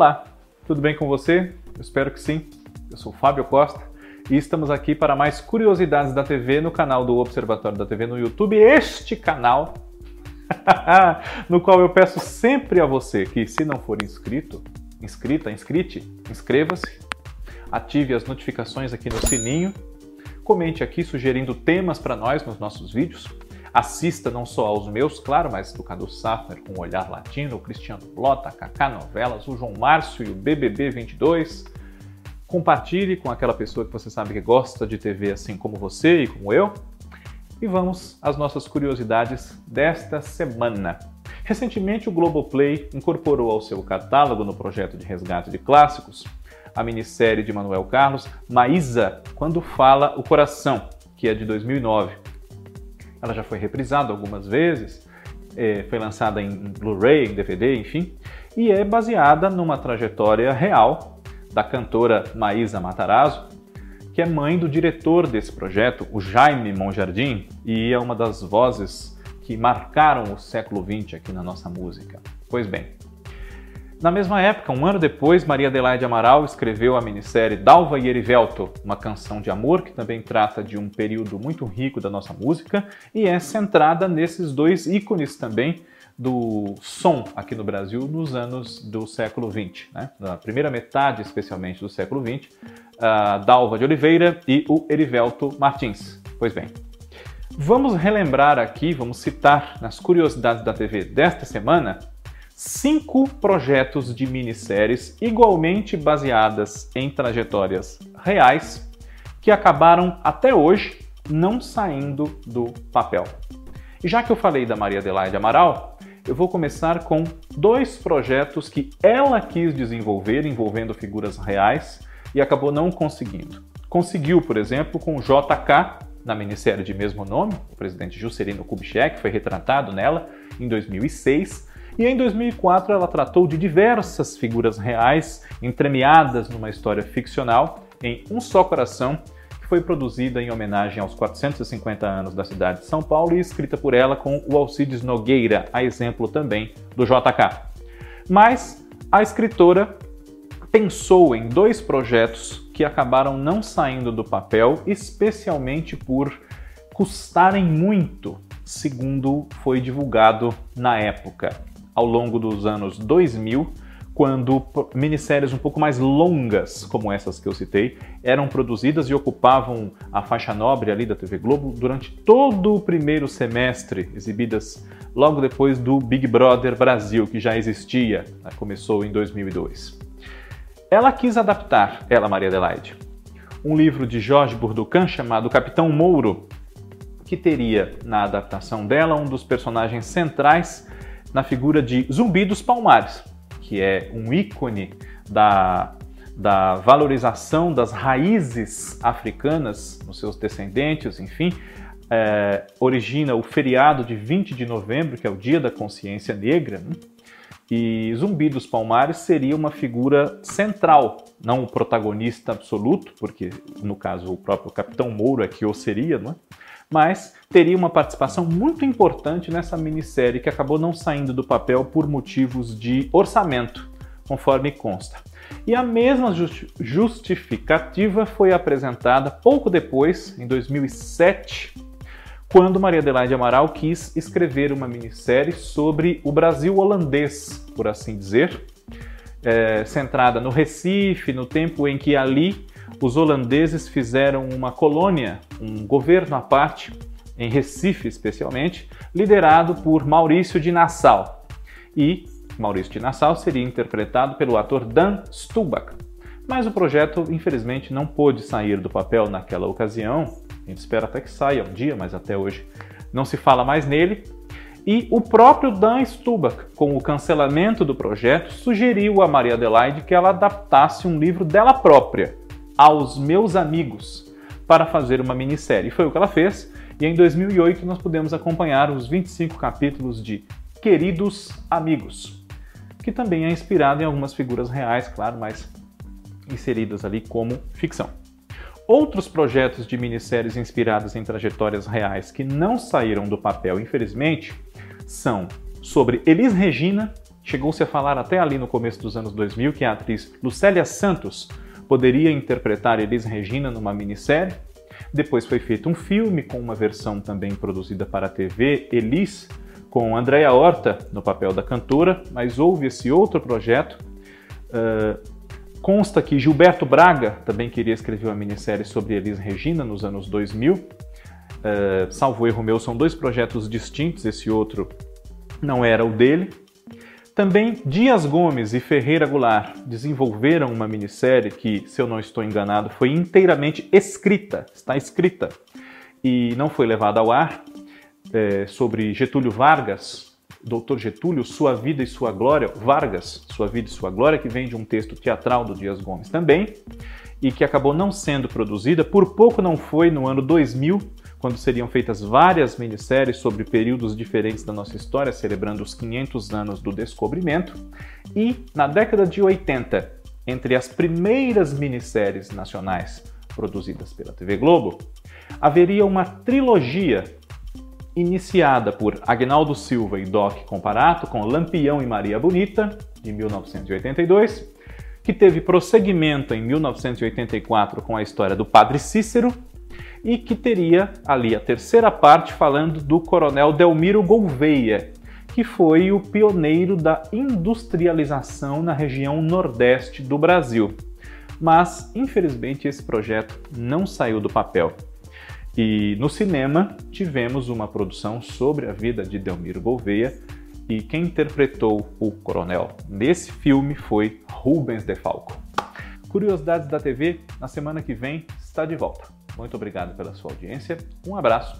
Olá, tudo bem com você? Eu espero que sim. Eu sou Fábio Costa e estamos aqui para mais curiosidades da TV no canal do Observatório da TV no YouTube. Este canal no qual eu peço sempre a você que, se não for inscrito, inscrita, inscrite, inscreva-se, ative as notificações aqui no sininho, comente aqui sugerindo temas para nós nos nossos vídeos Assista não só aos meus, claro, mas do Cadu Safner com o Olhar Latino, o Cristiano Blota, Kaká Novelas, o João Márcio e o BBB 22. Compartilhe com aquela pessoa que você sabe que gosta de TV assim como você e como eu. E vamos às nossas curiosidades desta semana. Recentemente, o Globoplay incorporou ao seu catálogo no projeto de resgate de clássicos a minissérie de Manuel Carlos, Maísa, Quando Fala o Coração, que é de 2009. Ela já foi reprisada algumas vezes, é, foi lançada em Blu-ray, em DVD, enfim, e é baseada numa trajetória real da cantora Maísa Matarazzo, que é mãe do diretor desse projeto, o Jaime Monjardim, e é uma das vozes que marcaram o século XX aqui na nossa música. Pois bem, na mesma época, um ano depois, Maria Adelaide Amaral escreveu a minissérie Dalva e Erivelto, uma canção de amor que também trata de um período muito rico da nossa música e é centrada nesses dois ícones também do som aqui no Brasil nos anos do século XX, né? na primeira metade especialmente do século XX, a Dalva de Oliveira e o Erivelto Martins. Pois bem, vamos relembrar aqui, vamos citar nas curiosidades da TV desta semana cinco projetos de minisséries igualmente baseadas em trajetórias reais que acabaram até hoje não saindo do papel. E já que eu falei da Maria Adelaide Amaral, eu vou começar com dois projetos que ela quis desenvolver envolvendo figuras reais e acabou não conseguindo. Conseguiu, por exemplo, com JK, na minissérie de mesmo nome, o presidente Juscelino Kubitschek foi retratado nela em 2006, e em 2004 ela tratou de diversas figuras reais entremeadas numa história ficcional em Um Só Coração, que foi produzida em homenagem aos 450 anos da cidade de São Paulo e escrita por ela com o Alcides Nogueira, a exemplo também do JK. Mas a escritora pensou em dois projetos que acabaram não saindo do papel, especialmente por custarem muito, segundo foi divulgado na época ao longo dos anos 2000, quando minisséries um pouco mais longas, como essas que eu citei, eram produzidas e ocupavam a faixa nobre ali da TV Globo durante todo o primeiro semestre, exibidas logo depois do Big Brother Brasil, que já existia, né, começou em 2002. Ela quis adaptar, ela Maria Adelaide, um livro de Jorge Burducan chamado Capitão Mouro, que teria na adaptação dela um dos personagens centrais na figura de Zumbi dos Palmares, que é um ícone da, da valorização das raízes africanas nos seus descendentes, enfim, é, origina o feriado de 20 de novembro, que é o Dia da Consciência Negra, né? e Zumbi dos Palmares seria uma figura central, não o protagonista absoluto, porque no caso o próprio Capitão Mouro é que o seria, não é? Mas teria uma participação muito importante nessa minissérie que acabou não saindo do papel por motivos de orçamento, conforme consta. E a mesma justificativa foi apresentada pouco depois, em 2007, quando Maria Adelaide Amaral quis escrever uma minissérie sobre o Brasil holandês, por assim dizer, é, centrada no Recife, no tempo em que ali os holandeses fizeram uma colônia, um governo à parte, em Recife especialmente, liderado por Maurício de Nassau. E Maurício de Nassau seria interpretado pelo ator Dan Stubach. Mas o projeto, infelizmente, não pôde sair do papel naquela ocasião. A gente espera até que saia um dia, mas até hoje não se fala mais nele. E o próprio Dan Stubach, com o cancelamento do projeto, sugeriu a Maria Adelaide que ela adaptasse um livro dela própria, aos meus amigos para fazer uma minissérie. Foi o que ela fez, e em 2008 nós pudemos acompanhar os 25 capítulos de Queridos Amigos, que também é inspirado em algumas figuras reais, claro, mas inseridas ali como ficção. Outros projetos de minisséries inspiradas em trajetórias reais que não saíram do papel, infelizmente, são sobre Elis Regina, Chegou-se a falar até ali no começo dos anos 2000 que a atriz Lucélia Santos poderia interpretar Elis Regina numa minissérie. Depois foi feito um filme com uma versão também produzida para a TV, Elis, com Andréa Horta no papel da cantora, mas houve esse outro projeto. Uh, consta que Gilberto Braga também queria escrever uma minissérie sobre Elis Regina nos anos 2000. Uh, salvo erro meu, são dois projetos distintos, esse outro não era o dele. Também Dias Gomes e Ferreira Goulart desenvolveram uma minissérie que, se eu não estou enganado, foi inteiramente escrita, está escrita, e não foi levada ao ar, é, sobre Getúlio Vargas, Doutor Getúlio, Sua Vida e Sua Glória, Vargas, Sua Vida e Sua Glória, que vem de um texto teatral do Dias Gomes também, e que acabou não sendo produzida, por pouco não foi no ano 2000, quando seriam feitas várias minisséries sobre períodos diferentes da nossa história, celebrando os 500 anos do descobrimento, e na década de 80, entre as primeiras minisséries nacionais produzidas pela TV Globo, haveria uma trilogia iniciada por Agnaldo Silva e Doc Comparato com Lampião e Maria Bonita, de 1982, que teve prosseguimento em 1984 com a história do Padre Cícero e que teria ali a terceira parte falando do coronel Delmiro Gouveia, que foi o pioneiro da industrialização na região nordeste do Brasil. Mas, infelizmente, esse projeto não saiu do papel. E no cinema tivemos uma produção sobre a vida de Delmiro Gouveia e quem interpretou o coronel nesse filme foi Rubens De Falco. Curiosidades da TV, na semana que vem está de volta. Muito obrigado pela sua audiência, um abraço